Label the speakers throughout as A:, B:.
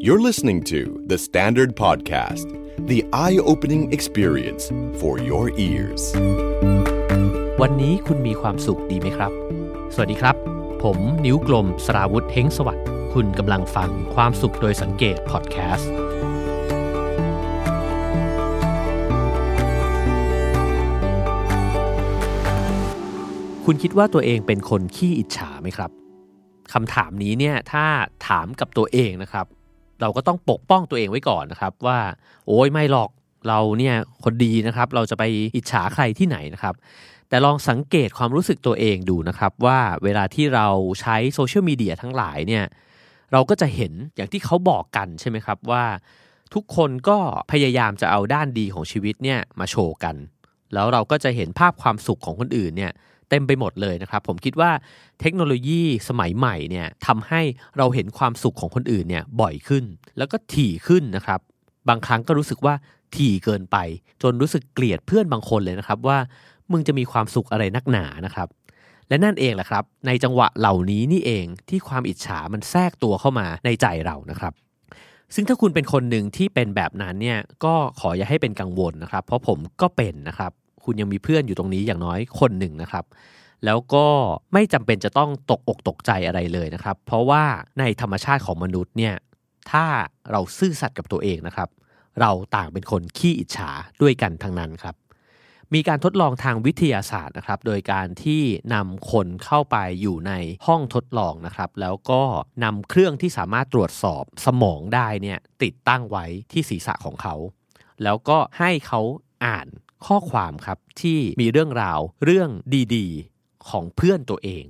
A: You're listening to The Standard Podcast, the eye opening experience for your ears.
B: วันนี้คุณมีความสุขดีไหมครับ สวัสดีครับ ผมนิ้วกลมสราวุธเฮงสวัสดิ์คุณกำลังฟังความสุขโดยสังเกตพอดแคสต์คุณคิดว่าตัวเองเป็นคนขี้อิจฉาไหมครับคำถามนี้เนี่ยถ้าถามกับตัวเองนะครับ เราก็ต้องปกป้องตัวเองไว้ก่อนนะครับว่า โอ้ยไม่หรอกเราเนี่ยคนดีนะครับ เราจะไปอิจฉาใครที่ไหนนะครับ แต่ลองสังเกตความรู้สึกตัวเองดูนะครับ ว่าเวลาที่เราใช้โซเชียลมีเดียทั้งหลายเนี่ยเราก็จะเห็นอย่างที่เขาบอกกันใช่ไหมครับว่า ทุกคนก็พยายามจะเอาด้านดีของชีวิตเนี่ยมาโชว์กัน แล้วเราก็จะเห็นภาพความสุขของคนอื่นเนี่ย เต็มไปหมดเลยนะครับ ผมคิดว่าเทคโนโลยีสมัยใหม่เนี่ยทำให้เราเห็นความสุขของคนอื่นเนี่ยบ่อยขึ้น แล้วก็ถี่ขึ้นนะครับ บางครั้งก็รู้สึกว่าถี่เกินไป จนรู้สึกเกลียดเพื่อนบางคนเลยนะครับว่ามึงจะมีความสุขอะไรนักหนานะครับ และนั่นเองแหละครับ ในจังหวะเหล่านี้นี่เองที่ความอิจฉามันแทรกตัวเข้ามาในใจเรานะครับซึ่งถ้าคุณเป็นคนหนึ่งที่เป็นแบบนั้นเนี่ยก็ขออย่าให้เป็นกังวลนะครับ เพราะผมก็เป็นนะครับ คุณยังมีเพื่อนอยู่ตรงนี้อย่างน้อยคนหนึ่งนะครับ แล้วก็ไม่จำเป็นจะต้องตกอกตกใจอะไรเลยนะครับ เพราะว่าในธรรมชาติของมนุษย์เนี่ยถ้าเราซื่อสัตย์กับตัวเองนะครับ เราต่างเป็นคนขี้อิจฉาด้วยกันทั้งนั้นครับ มีการทดลองทางวิทยาศาสตร์นะครับ โดยการที่นำคนเข้าไปอยู่ในห้องทดลองนะครับ แล้วก็นำเครื่องที่สามารถตรวจสอบสมองได้เนี่ยติดตั้งไว้ที่ศีรษะของเขา แล้วก็ให้เขาอ่าน ข้อความครับที่มีเรื่องราวเรื่องดีๆ ของเพื่อนตัวเอง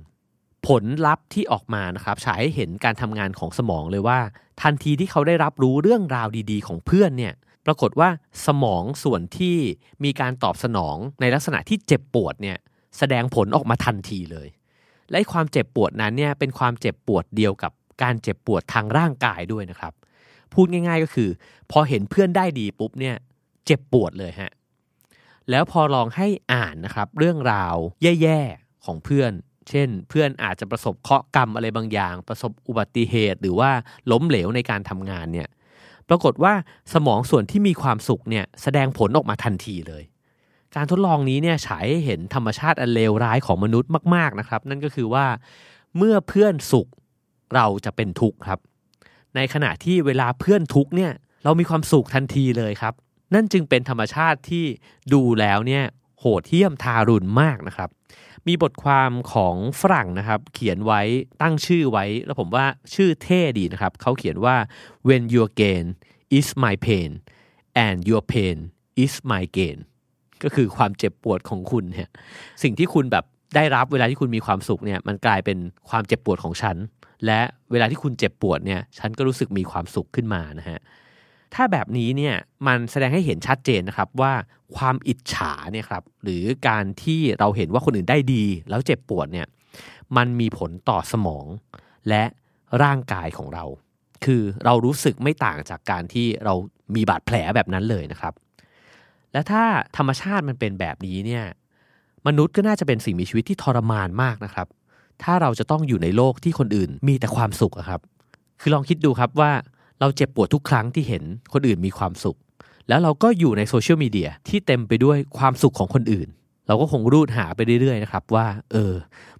B: ผลลัพธ์ที่ออกมานะครับฉายให้เห็นการทำงานของสมองเลยว่า ทันทีที่เขาได้รับรู้เรื่องราวดีๆ ของเพื่อนเนี่ยปรากฏว่าสมองส่วนที่มีการตอบสนองในลักษณะที่เจ็บปวดเนี่ยแสดงผลออกมาทันทีเลย และความเจ็บปวดนั้นเนี่ยเป็นความเจ็บปวดเดียวกับการเจ็บปวดทางร่างกายด้วยนะครับ พูดง่ายๆก็คือ พอเห็นเพื่อนได้ดีปุ๊บเนี่ยเจ็บปวดเลยฮะ แล้วพอลองให้อ่านนะครับเรื่องราวแย่ๆของเพื่อน เช่น เพื่อนอาจจะประสบเคราะห์กรรมอะไรบางอย่าง ประสบอุบัติเหตุ หรือว่าล้มเหลวในการทำงานเนี่ยปรากฏว่าสมองส่วนที่มีความสุขเนี่ยแสดงผลออกมาทันทีเลย การทดลองนี้เนี่ยฉายให้เห็นธรรมชาติอันเลวร้ายของมนุษย์มาก ๆนะครับ นั่นก็คือว่าเมื่อเพื่อนสุขเราจะเป็นทุกข์ครับ ในขณะที่เวลาเพื่อนทุกข์เนี่ยเรามีความสุขทันทีเลยครับ นั่นจึงเป็นธรรมชาติที่ดูแล้วเนี่ยโหดเหี้ยมทารุณมากนะครับ มีบทความของฝรั่งนะครับ เขียนไว้ตั้งชื่อไว้ แล้วผมว่าชื่อเท่ดีนะครับ เขาเขียนว่า when your gain is my pain and your pain is my gain ก็คือความเจ็บปวดของคุณเนี่ยสิ่งที่คุณแบบได้รับเวลาที่คุณมีความสุขเนี่ยมันกลายเป็นความเจ็บปวดของฉัน และเวลาที่คุณเจ็บปวดเนี่ยฉันก็รู้สึกมีความสุขขึ้นมานะฮะ ถ้าแบบนี้เนี่ยมันแสดงให้เห็นชัดเจนนะครับว่าความอิจฉาเนี่ยครับหรือการที่เราเห็นว่าคนอื่นได้ดี แล้วเจ็บปวดเนี่ยมันมีผลต่อสมองและร่างกายของเรา คือเรารู้สึกไม่ต่างจากการที่เรามีบาดแผลแบบนั้นเลยนะครับ และถ้าธรรมชาติมันเป็นแบบนี้เนี่ยมนุษย์ก็น่าจะเป็นสิ่งมีชีวิตที่ทรมานมากนะครับ ถ้าเราจะต้องอยู่ในโลกที่คนอื่นมีแต่ความสุขครับ คือลองคิดดูครับว่า เราเจ็บปวดทุกครั้งที่เห็นคนอื่นมีความสุข แล้วเราก็อยู่ในโซเชียลมีเดียที่เต็มไปด้วยความสุขของคนอื่น เราก็คงรูดหาไปเรื่อยๆนะครับว่า เออ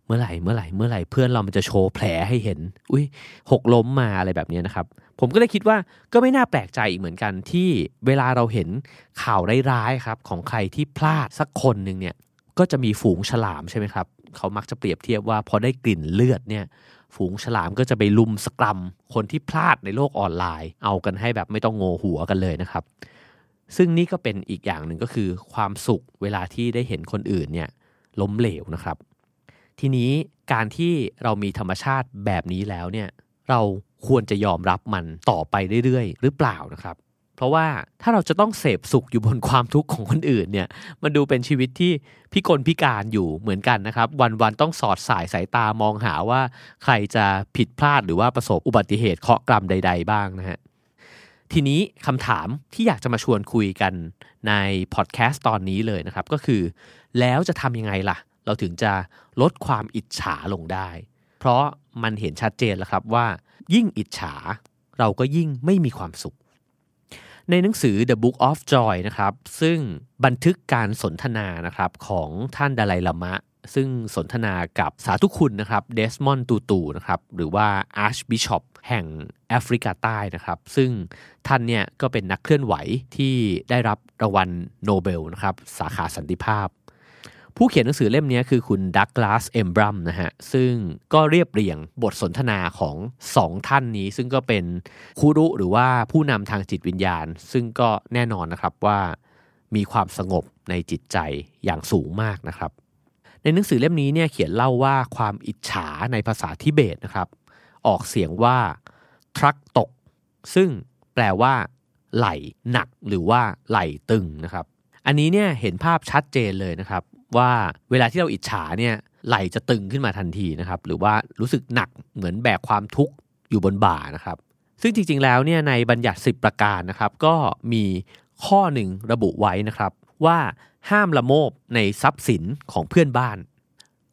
B: เมื่อไหร่เมื่อไหร่เมื่อไหร่เพื่อนเรามันจะโชว์แผลให้เห็น อุ้ยหกล้มมาอะไรแบบนี้นะครับ ผมก็เลยคิดว่าก็ไม่น่าแปลกใจอีกเหมือนกันที่เวลาเราเห็นข่าวร้ายๆครับของใครที่พลาดสักคนหนึ่งเนี่ยก็จะมีฝูงฉลามใช่ไหมครับ เขามักจะเปรียบเทียบว่าพอได้กลิ่นเลือดเนี่ย ฝูงฉลามก็จะไปลุมสกรัมคนที่พลาดในโลกออนไลน์ เอากันให้แบบไม่ต้องโงหัวกันเลยนะครับ ซึ่งนี่ก็เป็นอีกอย่างหนึ่งก็คือ ความสุขเวลาที่ได้เห็นคนอื่นเนี่ยล้มเหลวนะครับ ทีนี้การที่เรามีธรรมชาติแบบนี้แล้วเนี่ยเราควรจะยอมรับมันต่อไปเรื่อยๆ หรือเปล่านะครับ เพราะว่าถ้าเราจะต้องเสพสุขอยู่บนความทุกข์ของคนอื่นเนี่ยมันดูเป็นชีวิตที่พิกลพิการอยู่เหมือนกันนะครับ วันๆต้องสอดสายสายตามองหาว่าใครจะผิดพลาดหรือว่าประสบอุบัติเหตุเคราะห์กรรมใด ๆ บ้างนะฮะทีนี้คำถามที่อยากจะมาชวนคุยกันในพอดแคสต์ตอนนี้เลยนะครับ ก็คือ แล้วจะทำยังไงล่ะ เราถึงจะลดความอิจฉาลงได้ เพราะมันเห็นชัดเจนแล้วครับว่า ยิ่งอิจฉาเราก็ยิ่งไม่มีความสุข ในหนังสือ The Book of Joy นะครับซึ่งบันทึกการสนทนานะครับของท่านดาลัยลามะ ซึ่งสนทนากับสาธุคุณนะครับเดสมอนตูตูนะครับหรือว่าอาร์ชบิชอปแห่งแอฟริกาใต้นะครับ ซึ่งท่านเนี่ยก็เป็นนักเคลื่อนไหวที่ได้รับรางวัลโนเบลนะครับสาขาสันติภาพ ผู้เขียนหนังสือเล่มนี้คือคุณดักลาสเอมบรัมนะฮะซึ่งก็เรียบเรียงบทสนทนาของสองท่านนี้ ซึ่งก็เป็นครูรุหรือว่าผู้นำทางจิตวิญญาณ ซึ่งก็แน่นอนนะครับว่ามีความสงบในจิตใจอย่างสูงมากนะครับ ในหนังสือเล่มนี้เนี่ยเขียนเล่าว่าความอิจฉาในภาษาทิเบตนะครับ ออกเสียงว่าทรัคตก ซึ่งแปลว่า ไหลหนักหรือว่าไหลตึงนะครับ อันนี้เนี่ยเห็นภาพชัดเจนเลยนะครับว่าเวลาที่เราอิจฉาเนี่ยไหลจะตึงขึ้นมาทันทีนะครับหรือว่ารู้สึกหนักเหมือนแบกความทุกข์อยู่บนบ่านะครับ ซึ่งจริงๆแล้วเนี่ยในบัญญัติ 10 ประการนะครับ ก็มีข้อหนึ่งระบุไว้นะครับ ว่าห้ามละโมบในทรัพย์สินของเพื่อนบ้าน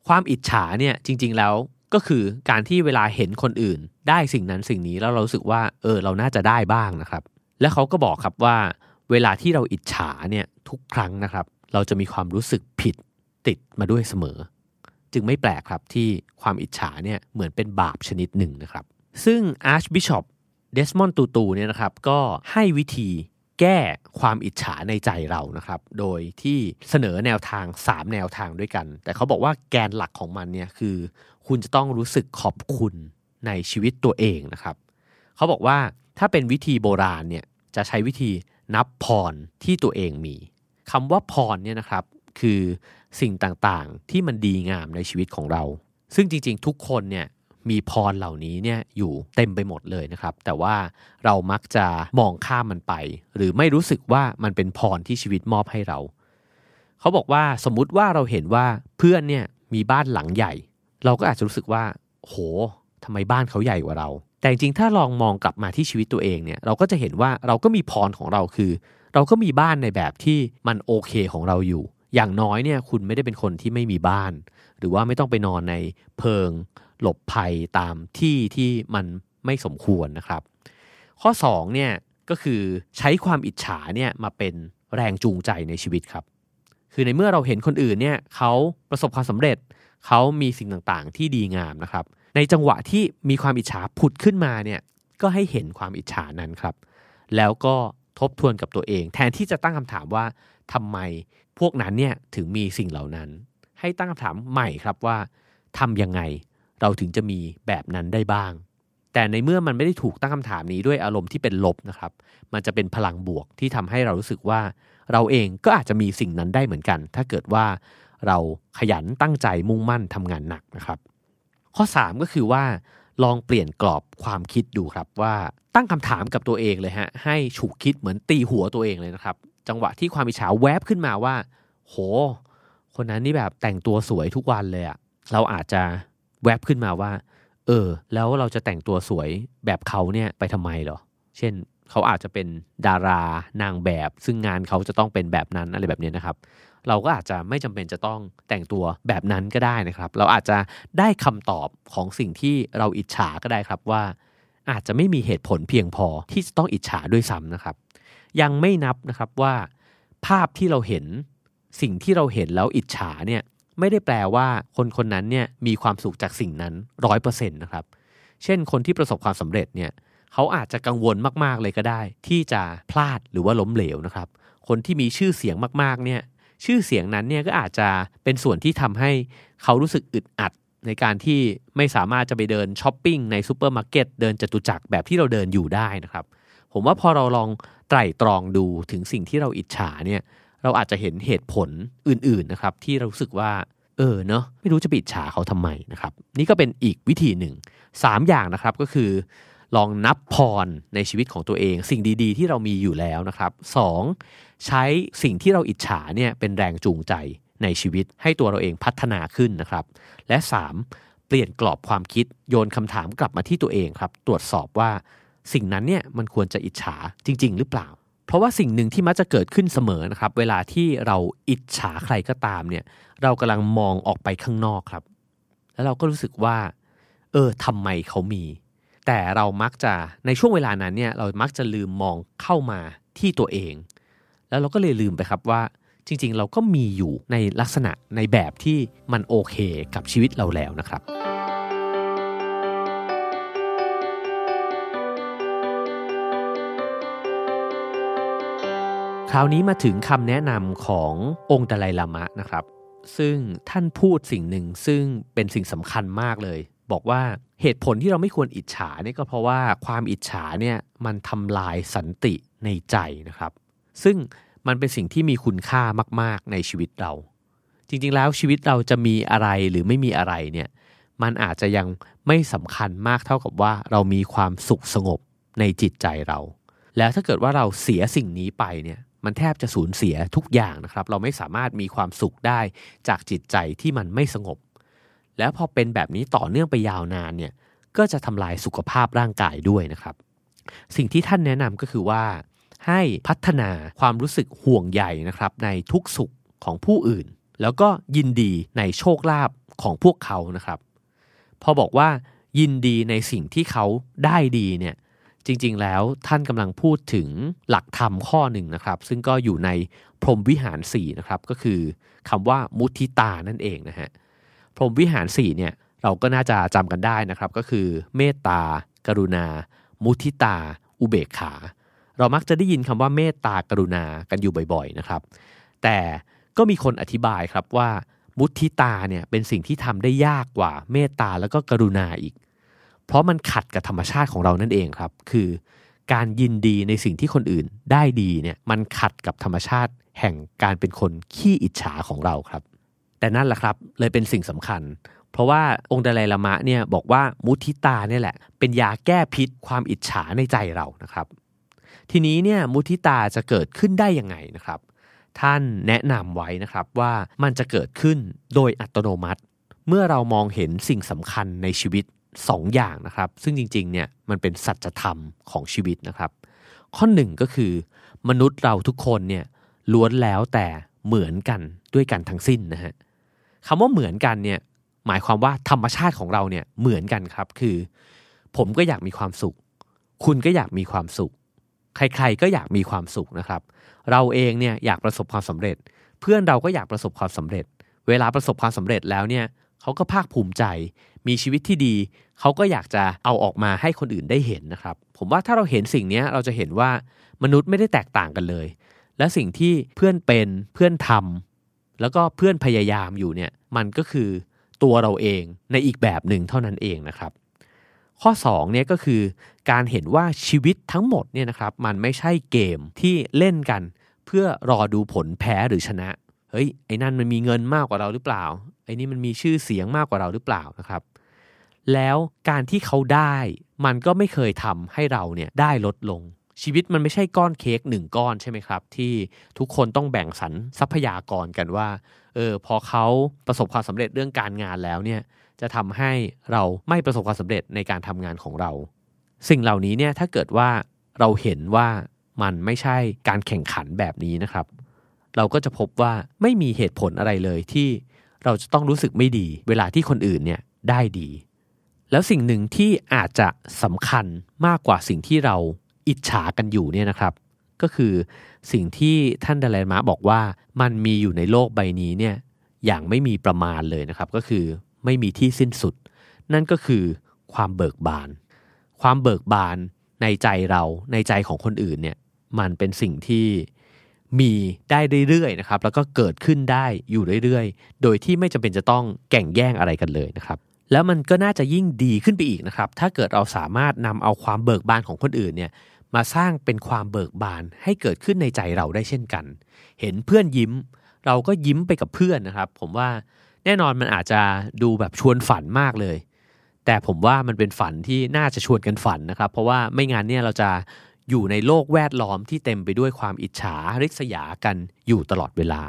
B: ความอิจฉาเนี่ยจริง ๆแล้วก็คือการที่เวลาเห็นคนอื่น ได้สิ่งนั้นสิ่งนี้แล้วเรารู้สึกว่าเออเราน่าจะได้บ้างนะครับ และเขาก็บอกครับว่า เวลาที่เราอิจฉาเนี่ยทุกครั้งนะครับ เราจะมีความรู้สึกผิดติดมาด้วยเสมอ จึงไม่แปลกครับที่ความอิจฉาเนี่ยเหมือนเป็นบาปชนิดหนึ่งนะครับ ซึ่ง Archbishop Desmond Tutu เนี่ยนะครับก็ให้วิธีแก้ความอิจฉาในใจเรานะครับ โดยที่เสนอแนวทาง 3 แนวทางด้วยกัน แต่เขาบอกว่าแกนหลักของมันเนี่ยคือ คุณจะต้องรู้สึกขอบคุณในชีวิตตัวเองนะครับ เขาบอกว่าถ้าเป็นวิธีโบราณเนี่ยจะใช้วิธี นับพรที่ตัวเองมีคำว่าพรเนี่ยนะครับคือสิ่งต่างๆที่มันดีงามในชีวิตของเรา ซึ่งจริงๆ ทุกคนเนี่ยมีพรเหล่านี้เนี่ยอยู่เต็มไปหมดเลยนะครับ แต่ว่าเรามักจะมองข้ามมันไป หรือไม่รู้สึกว่ามันเป็นพรที่ชีวิตมอบให้เรา เขาบอกว่าสมมุติว่าเราเห็นว่าเพื่อนเนี่ยมีบ้านหลังใหญ่ เราก็อาจจะรู้สึกว่า โหทำไมบ้านเขาใหญ่กว่าเรา แต่จริงถ้าลองมองกลับมาที่ชีวิตตัวเองเนี่ยเราก็จะเห็นว่าเราก็มีพรของเราคือ เราก็มีบ้านในแบบที่มันโอเคของเราอยู่ อย่างน้อยเนี่ยคุณไม่ได้เป็นคนที่ไม่มีบ้าน หรือว่าไม่ต้องไปนอนในเพิง หลบภัยตามที่ที่มันไม่สมควรนะครับ ข้อ2เนี่ยก็คือใช้ความอิจฉาเนี่ยมาเป็นแรงจูงใจในชีวิตครับ คือในเมื่อเราเห็นคนอื่นเนี่ยเขาประสบความสำเร็จเขามีสิ่งต่างๆ ที่ดีงามนะครับ ในจังหวะที่มีความอิจฉาผุดขึ้นมาเนี่ยก็ให้เห็นความอิจฉานั้นครับ แล้วก็ทบทวนกับตัวเอง แทนที่จะตั้งคำถามว่าทำไมพวกนั้นเนี่ยถึงมีสิ่งเหล่านั้น ให้ตั้งคำถามใหม่ครับว่าทำยังไงเราถึงจะมีแบบนั้นได้บ้าง แต่ในเมื่อมันไม่ได้ถูกตั้งคำถามนี้ด้วยอารมณ์ที่เป็นลบนะครับ มันจะเป็นพลังบวกที่ทำให้เรารู้สึกว่า เราเองก็อาจจะมีสิ่งนั้นได้เหมือนกัน ถ้าเกิดว่าเราขยันตั้งใจมุ่งมั่นทำงานหนักนะครับ ข้อ 3 ก็คือว่าลองเปลี่ยนกรอบความคิดดูครับว่าตั้งคำถามกับตัวเองเลยฮะให้ฉุกคิดเหมือนตีหัวตัวเองเลยนะครับ จังหวะที่ความอิจฉาแวบขึ้นมาว่า โห คนนั้นนี่แบบแต่งตัวสวยทุกวันเลยอะเราอาจจะแวบขึ้นมาว่า เออ แล้วเราจะแต่งตัวสวยแบบเขาเนี่ยไปทำไมหรอ เช่นเขาอาจจะเป็นดารานางแบบ ซึ่งงานเขาจะต้องเป็นแบบนั้นอะไรแบบนี้นะครับ เราก็อาจจะไม่จำเป็นจะต้องแต่งตัวแบบนั้นก็ได้นะครับ เราอาจจะได้คำตอบของสิ่งที่เราอิจฉาก็ได้ครับว่า อาจจะไม่มีเหตุผลเพียงพอที่จะต้องอิจฉาด้วยซ้ำนะครับ ยังไม่นับนะครับว่า ภาพที่เราเห็นสิ่งที่เราเห็นแล้วอิจฉาเนี่ยไม่ได้แปลว่าคนคนนั้นเนี่ยมีความสุขจากสิ่งนั้นร้อยเปอร์เซ็นต์นะครับ เช่นคนที่ประสบความสำเร็จเนี่ยเขาอาจจะกังวลมากๆเลยก็ได้ ที่จะพลาดหรือว่าล้มเหลวนะครับ คนที่มีชื่อเสียงมากๆเนี่ย ชื่อเสียงนั้นเนี่ยก็อาจจะเป็นส่วนที่ทำให้เขารู้สึกอึดอัดในการที่ไม่สามารถจะไปเดินช้อปปิ้งในซูเปอร์มาร์เก็ตเดินจตุจักรแบบที่เราเดินอยู่ได้นะครับ ผมว่าพอเราลองไตร่ตรองดูถึงสิ่งที่เราอิจฉาเนี่ยเราอาจจะเห็นเหตุผลอื่นๆนะครับ ที่เรารู้สึกว่า เออเนาะไม่รู้จะอิจฉาเขาทำไมนะครับ นี่ก็เป็นอีกวิธีหนึ่งสามอย่างนะครับก็คือ ลองนับพรในชีวิตของตัวเอง สิ่งดี ๆ ที่เรามีอยู่แล้วนะครับสอง ใช้สิ่งที่เราอิจฉาเนี่ยเป็นแรงจูงใจในชีวิตให้ตัวเราเองพัฒนาขึ้นนะครับ และ 3. เปลี่ยนกรอบความคิดโยนคำถามกลับมาที่ตัวเองครับ ตรวจสอบว่าสิ่งนั้นเนี่ยมันควรจะอิจฉาจริง ๆ หรือเปล่า เพราะว่าสิ่งหนึ่งที่มักจะเกิดขึ้นเสมอนะครับ เวลาที่เราอิจฉาใครก็ตามเนี่ย เรากำลังมองออกไปข้างนอกครับ แล้วเราก็รู้สึกว่า เออทำไมเขามี แต่เรามักจะในช่วงเวลานั้นเนี่ยเรามักจะลืมมองเข้ามาที่ตัวเอง แล้วเราก็เลยลืมไปครับว่า จริง ๆ เราก็มีอยู่ในลักษณะในแบบที่มันโอเคกับชีวิตเราแล้วนะครับคราวนี้มาถึงคำแนะนำขององค์ดาไลลามะนะครับ ซึ่งท่านพูดสิ่งหนึ่งซึ่งเป็นสิ่งสำคัญมากเลย บอกว่าเหตุผลที่เราไม่ควรอิจฉาเนี่ยก็เพราะว่าความอิจฉาเนี่ยมันทำลายสันติในใจนะครับ ซึ่งมันเป็นสิ่งที่มีคุณค่ามาก ๆ ในชีวิตเรา จริง ๆ แล้วชีวิตเราจะมีอะไรหรือไม่มีอะไรเนี่ยมันอาจจะยังไม่สำคัญมากเท่ากับว่าเรามีความสุขสงบในจิตใจเรา แล้วถ้าเกิดว่าเราเสียสิ่งนี้ไปเนี่ยมันแทบจะสูญเสียทุกอย่างนะครับ เราไม่สามารถมีความสุขได้จากจิตใจที่มันไม่สงบ แล้วพอเป็นแบบนี้ต่อเนื่องไปยาวนานเนี่ยก็จะทำลายสุขภาพร่างกายด้วยนะครับ สิ่งที่ท่านแนะนำก็คือว่า ให้พัฒนาความรู้สึกห่วงใยนะครับในทุกสุขของผู้อื่น แล้วก็ยินดีในโชคลาภของพวกเขานะครับ พอบอกว่ายินดีในสิ่งที่เขาได้ดีเนี่ยจริงๆ แล้วท่านกำลังพูดถึงหลักธรรมข้อหนึ่งนะครับ ซึ่งก็อยู่ในพรหมวิหารสี่นะครับก็คือคำว่ามุทิตานั่นเองนะฮะพรหมวิหารสี่เนี่ยเราก็น่าจะจำกันได้นะครับ ก็คือเมตตากรุณา มุทิตา อุเบกขา เรามักจะได้ยินคำว่าเมตตากรุณากันอยู่บ่อยๆนะครับ แต่ก็มีคนอธิบายครับว่ามุทิตาเนี่ยเป็นสิ่งที่ทำได้ยากกว่าเมตตาแล้วก็กรุณาอีก เพราะมันขัดกับธรรมชาติของเรานั่นเองครับ คือ การยินดีในสิ่งที่คนอื่นได้ดีเนี่ยมันขัดกับธรรมชาติแห่งการเป็นคนขี้อิจฉาของเราครับ แต่นั่นแหละครับเลยเป็นสิ่งสำคัญ เพราะว่าองค์ดาไลลามะเนี่ยบอกว่ามุทิตาเนี่ยแหละ เป็นยาแก้พิษความอิจฉาในใจเรานะครับ ทีนี้เนี่ยมุทิตาจะเกิดขึ้นได้ยังไงนะครับ ท่านแนะนำไว้นะครับว่ามันจะเกิดขึ้นโดยอัตโนมัติ เมื่อเรามองเห็นสิ่งสำคัญในชีวิต2อย่างนะครับ ซึ่งจริงๆเนี่ยมันเป็นสัจธรรมของชีวิตนะครับ ข้อหนึ่งก็คือ มนุษย์เราทุกคนเนี่ยล้วนแล้วแต่เหมือนกันด้วยกันทั้งสิ้นนะฮะคำว่าเหมือนกันเนี่ยหมายความว่าธรรมชาติของเราเนี่ยเหมือนกันครับคือ ผมก็อยากมีความสุข คุณก็อยากมีความสุข ใครๆก็อยากมีความสุขนะครับ เราเองเนี่ยอยากประสบความสำเร็จ เพื่อนเราก็อยากประสบความสำเร็จ เวลาประสบความสำเร็จแล้วเนี่ยเขาก็ภาคภูมิใจ มีชีวิตที่ดี เขาก็อยากจะเอาออกมาให้คนอื่นได้เห็นนะครับ ผมว่าถ้าเราเห็นสิ่งนี้เราจะเห็นว่ามนุษย์ไม่ได้แตกต่างกันเลย และสิ่งที่เพื่อนเป็นเพื่อนทำแล้วก็เพื่อนพยายามอยู่เนี่ยมันก็คือตัวเราเองในอีกแบบหนึ่งเท่านั้นเองนะครับ ข้อ2เนี่ยก็คือการเห็นว่าชีวิตทั้งหมดเนี่ยนะครับมันไม่ใช่เกมที่เล่นกัน เพื่อรอดูผลแพ้หรือชนะเฮ้ยไอ้นั่นมันมีเงินมากกว่าเราหรือเปล่าไอ้นี่มันมีชื่อเสียงมากกว่าเราหรือเปล่านะครับ แล้วการที่เขาได้มันก็ไม่เคยทำให้เราเนี่ยได้ลดลง ชีวิตมันไม่ใช่ก้อนเค้กหนึ่งก้อนใช่ไหมครับ ที่ทุกคนต้องแบ่งสรรทรัพยากรกันว่าเออพอเขาประสบความสำเร็จเรื่องการงานแล้วเนี่ย จะทำให้เราไม่ประสบความสำเร็จในการทำงานของเรา สิ่งเหล่านี้เนี่ยถ้าเกิดว่าเราเห็นว่ามันไม่ใช่การแข่งขันแบบนี้นะครับ เราก็จะพบว่าไม่มีเหตุผลอะไรเลยที่เราจะต้องรู้สึกไม่ดี เวลาที่คนอื่นเนี่ยได้ดี แล้วสิ่งหนึ่งที่อาจจะสำคัญมากกว่าสิ่งที่เราอิจฉากันอยู่เนี่ยนะครับ ก็คือสิ่งที่ท่านดาลายมะบอกว่ามันมีอยู่ในโลกใบนี้เนี่ยอย่างไม่มีประมาณเลยนะครับ ก็คือ ไม่มีที่สิ้นสุด นั่นก็คือความเบิกบาน ความเบิกบานในใจเราในใจของคนอื่นเนี่ยมันเป็นสิ่งที่มีได้เรื่อยๆนะครับแล้วก็เกิดขึ้นได้อยู่เรื่อยๆ โดยที่ไม่จำเป็นจะต้องแก่งแย่งอะไรกันเลยนะครับ แล้วมันก็น่าจะยิ่งดีขึ้นไปอีกนะครับ ถ้าเกิดเราสามารถนำเอาความเบิกบานของคนอื่นเนี่ยมาสร้างเป็นความเบิกบานให้เกิดขึ้นในใจเราได้เช่นกัน เห็นเพื่อนยิ้ม เราก็ยิ้มไปกับเพื่อนนะครับ ผมว่า แน่นอนมันอาจจะดูแบบชวนฝันมากเลย แต่ผมว่ามันเป็นฝันที่น่าจะชวนกันฝันนะครับ เพราะว่าไม่งั้นเนี่ยเราจะอยู่ในโลกแวดล้อมที่เต็มไปด้วยความอิจฉาริษยากันอยู่ตลอดเวลา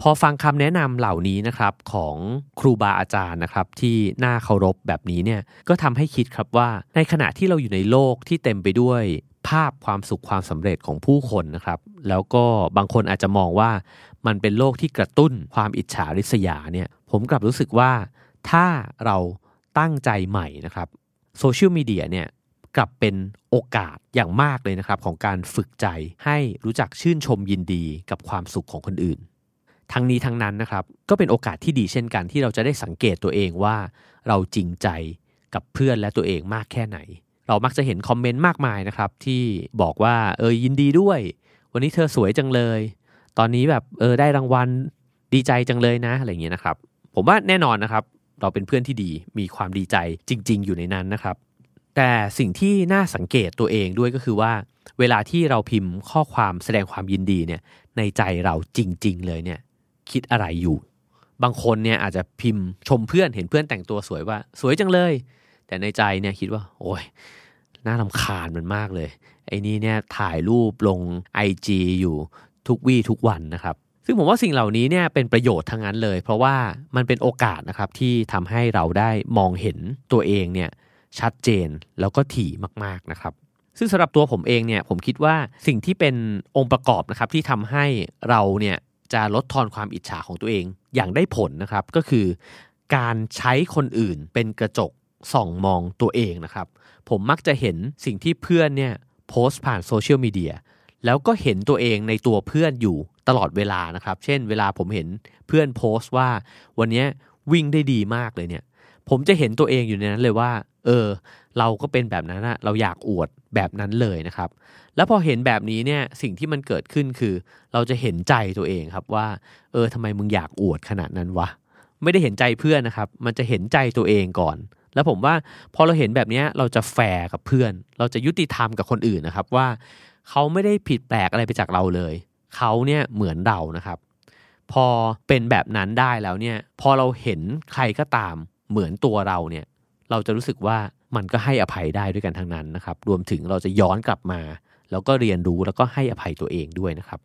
B: พอฟังคำแนะนำเหล่านี้นะครับของครูบาอาจารย์นะครับที่น่าเคารพแบบนี้เนี่ยก็ทำให้คิดครับว่าในขณะที่เราอยู่ในโลกที่เต็มไปด้วย ภาพความสุขความสำเร็จของผู้คนนะครับ แล้วก็บางคนอาจจะมองว่ามันเป็นโลกที่กระตุ้นความอิจฉาริษยาเนี่ย ผมกลับรู้สึกว่าถ้าเราตั้งใจใหม่นะครับโซเชียลมีเดียเนี่ยกลับเป็นโอกาสอย่างมากเลยนะครับ ของการฝึกใจให้รู้จักชื่นชมยินดีกับความสุขของคนอื่น ทั้งนี้ทั้งนั้นนะครับ ก็เป็นโอกาสที่ดีเช่นกันที่เราจะได้สังเกตตัวเองว่า เราจริงใจกับเพื่อนและตัวเองมากแค่ไหน เรามักจะเห็นคอมเมนต์มากมายนะครับ ที่บอกว่าเออยินดีด้วย วันนี้เธอสวยจังเลย ตอนนี้แบบเออได้รางวัลดีใจจังเลยนะอะไรเงี้ยนะครับ ผมว่าแน่นอนนะครับ เราเป็นเพื่อนที่ดีมีความดีใจจริง ๆ อยู่ในนั้นนะครับ แต่สิ่งที่น่าสังเกตตัวเองด้วยก็คือว่า เวลาที่เราพิมพ์ข้อความแสดงความยินดีเนี่ย ในใจเราจริง ๆ เลยเนี่ย คิดอะไรอยู่ บางคนเนี่ยอาจจะพิมพ์ชมเพื่อนเห็นเพื่อนแต่งตัวสวยว่า สวยจังเลย แต่ในใจเนี่ยคิดว่า โอ้ยน่าลำคาญมันมากเลย ไอ้นี่เนี่ยถ่ายรูปลง IG อยู่ทุกวี่ทุกวันนะครับ ซึ่งผมว่าสิ่งเหล่านี้เนี่ยเป็นประโยชน์ทั้งนั้นเลย เพราะว่ามันเป็นโอกาสนะครับที่ทำให้เราได้มองเห็นตัวเองเนี่ยชัดเจนแล้วก็ถี่มากๆนะครับซึ่งสำหรับตัวผมเองเนี่ยผมคิดว่าสิ่งที่เป็นองค์ประกอบนะครับที่ทำให้เราเนี่ยจะลดทอนความอิจฉาของตัวเองอย่างได้ผลนะครับ ก็คือการใช้คนอื่นเป็นกระจก ส่องมองตัวเองนะครับ ผมมักจะเห็นสิ่งที่เพื่อนเนี่ยโพสต์ผ่านโซเชียลมีเดียแล้วก็เห็นตัวเองในตัวเพื่อนอยู่ตลอดเวลานะครับ เช่น เวลาผมเห็นเพื่อนโพสต์ว่าวันนี้วิ่งได้ดีมากเลยเนี่ย ผมจะเห็นตัวเองอยู่ในนั้นเลยว่า เออ เราก็เป็นแบบนั้นนะเราอยากอวดแบบนั้นเลยนะครับ แล้วพอเห็นแบบนี้เนี่ยสิ่งที่มันเกิดขึ้นคือ เราจะเห็นใจตัวเองครับว่า เออทำไมมึงอยากอวดขนาดนั้นวะไม่ได้เห็นใจเพื่อนนะครับ มันจะเห็นใจตัวเองก่อน แล้วผมว่าพอเราเห็นแบบนี้เราจะแฟร์กับเพื่อน เราจะยุติธรรมกับคนอื่นนะครับว่าเขาไม่ได้ผิดแปลกอะไรไปจากเราเลย เขาเนี่ยเหมือนเรานะครับ พอเป็นแบบนั้นได้แล้วเนี่ย พอเราเห็นใครก็ตามเหมือนตัวเราเนี่ย เราจะรู้สึกว่ามันก็ให้อภัยได้ด้วยกันทั้งนั้นนะครับ รวมถึงเราจะย้อนกลับมา แล้วก็เรียนรู้แล้วก็ให้อภัยตัวเองด้วยนะครับ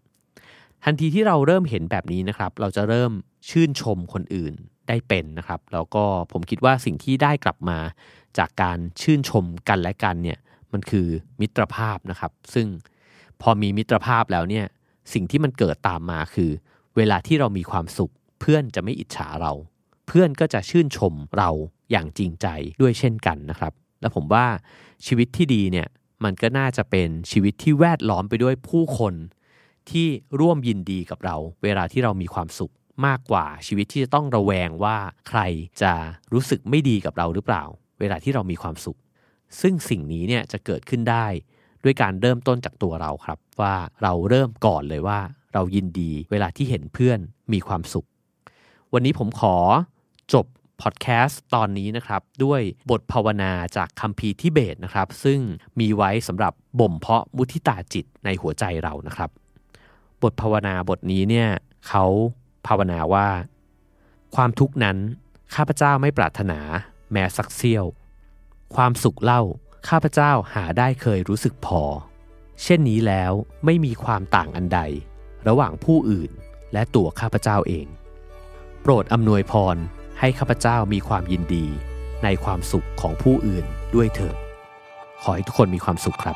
B: ทันทีที่เราเริ่มเห็นแบบนี้นะครับ เราจะเริ่มชื่นชมคนอื่นได้เป็นนะครับ แล้วก็ผมคิดว่าสิ่งที่ได้กลับมา จากการชื่นชมกันและกันเนี่ยมันคือมิตรภาพนะครับ ซึ่งพอมีมิตรภาพแล้วเนี่ยสิ่งที่มันเกิดตามมาคือ เวลาที่เรามีความสุข เพื่อนจะไม่อิจฉาเรา เพื่อนก็จะชื่นชมเราอย่างจริงใจด้วยเช่นกันนะครับ และผมว่าชีวิตที่ดีเนี่ยมันก็น่าจะเป็นชีวิตที่แวดล้อมไปด้วยผู้คน ที่ร่วมยินดีกับเรา เวลาที่เรามีความสุขมากกว่าชีวิตที่จะต้องระแวงว่าใครจะรู้สึกไม่ดีกับเราหรือเปล่า เวลาที่เรามีความสุข ซึ่งสิ่งนี้เนี่ยจะเกิดขึ้นได้ด้วยการเริ่มต้นจากตัวเราครับ ว่าเราเริ่มก่อนเลยว่า เรายินดีเวลาที่เห็นเพื่อนมีความสุข วันนี้ผมขอจบพอดแคสต์ตอนนี้นะครับ ด้วยบทภาวนาจากคัมภีร์ทิเบตนะครับ ซึ่งมีไว้สำหรับบ่มเพาะมุทิตาจิตในหัวใจเรานะครับ บทภาวนาบทนี้เนี่ยเขาภาวนาว่า ความทุกข์นั้นข้าพเจ้าไม่ปรารถนา แม้สักเสี้ยว ความสุขเล่าข้าพเจ้าหาได้เคยรู้สึกพอ เช่นนี้แล้วไม่มีความต่างอันใด ระหว่างผู้อื่นและตัวข้าพเจ้าเอง โปรดอำนวยพรให้ข้าพเจ้ามีความยินดีในความสุขของผู้อื่นด้วยเถิดขอให้ทุกคนมีความสุขครับ